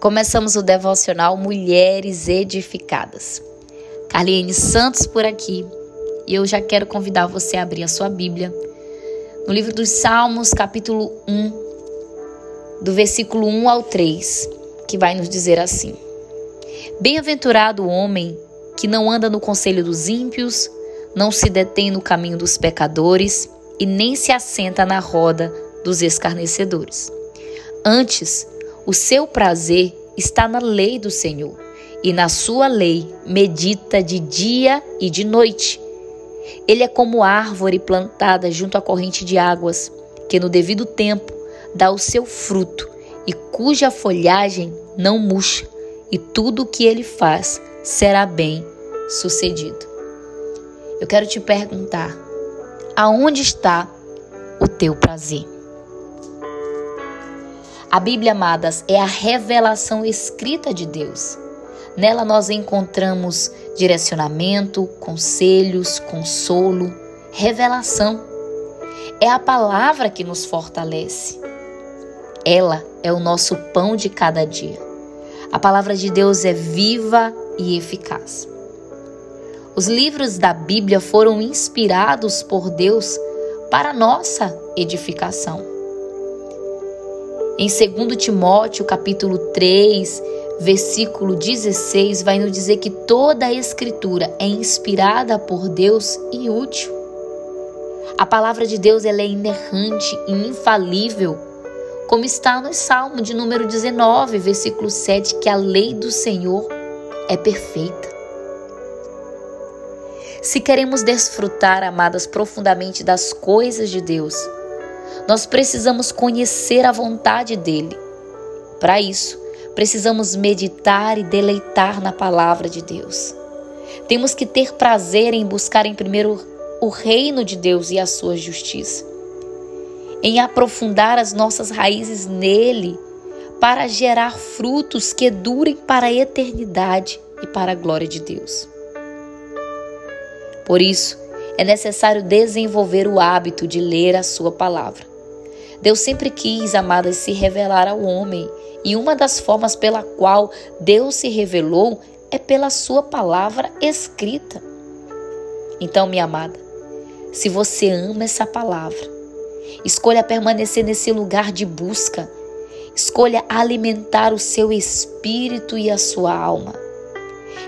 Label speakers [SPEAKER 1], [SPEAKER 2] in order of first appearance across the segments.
[SPEAKER 1] Começamos o devocional Mulheres Edificadas. Carliene Santos por aqui e eu já quero convidar você a abrir a sua Bíblia no livro dos Salmos, capítulo 1, do versículo 1 ao 3, que vai nos dizer assim: Bem-aventurado o homem que não anda no conselho dos ímpios, não se detém no caminho dos pecadores e nem se assenta na roda dos escarnecedores. Antes, o seu prazer está na lei do Senhor, e na sua lei medita de dia e de noite. Ele é como árvore plantada junto à corrente de águas, que no devido tempo dá o seu fruto e cuja folhagem não murcha, e tudo o que ele faz será bem sucedido. Eu quero te perguntar: aonde está o teu prazer? A Bíblia, amadas, é a revelação escrita de Deus. Nela nós encontramos direcionamento, conselhos, consolo, revelação. É a palavra que nos fortalece. Ela é o nosso pão de cada dia. A palavra de Deus é viva e eficaz. Os livros da Bíblia foram inspirados por Deus para nossa edificação. Em 2 Timóteo, capítulo 3, versículo 16, vai nos dizer que toda a escritura é inspirada por Deus e útil. A palavra de Deus ela é inerrante e infalível, como está no Salmo de número 19, versículo 7, que a lei do Senhor é perfeita. Se queremos desfrutar, amadas, profundamente das coisas de Deus, nós precisamos conhecer a vontade dele. Para isso, precisamos meditar e deleitar na palavra de Deus. Temos que ter prazer em buscar em primeiro o reino de Deus e a sua justiça, em aprofundar as nossas raízes nele para gerar frutos que durem para a eternidade e para a glória de Deus. Por isso, é necessário desenvolver o hábito de ler a sua palavra. Deus sempre quis, amadas, se revelar ao homem, e uma das formas pela qual Deus se revelou é pela sua palavra escrita. Então, minha amada, se você ama essa palavra, escolha permanecer nesse lugar de busca. Escolha alimentar o seu espírito e a sua alma.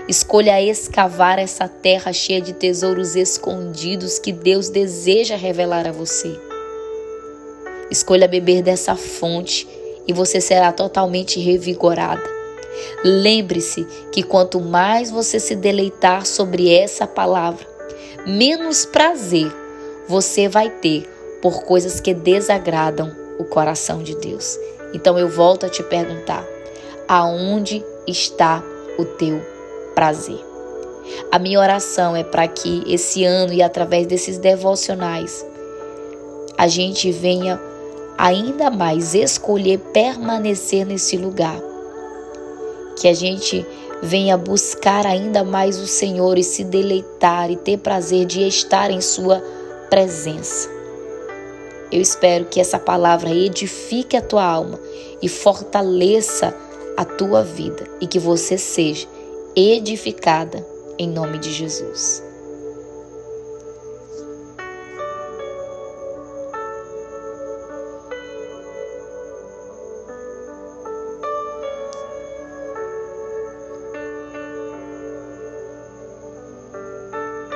[SPEAKER 1] Escolha escavar essa terra cheia de tesouros escondidos que Deus deseja revelar a você. Escolha beber dessa fonte e você será totalmente revigorada. Lembre-se que quanto mais você se deleitar sobre essa palavra, menos prazer você vai ter por coisas que desagradam o coração de Deus. Então eu volto a te perguntar: aonde está o teu prazer? A minha oração é para que esse ano e através desses devocionais a gente venha ainda mais escolher permanecer nesse lugar. Que a gente venha buscar ainda mais o Senhor e se deleitar e ter prazer de estar em Sua presença. Eu espero que essa palavra edifique a tua alma e fortaleça a tua vida e que você seja edificada em nome de Jesus.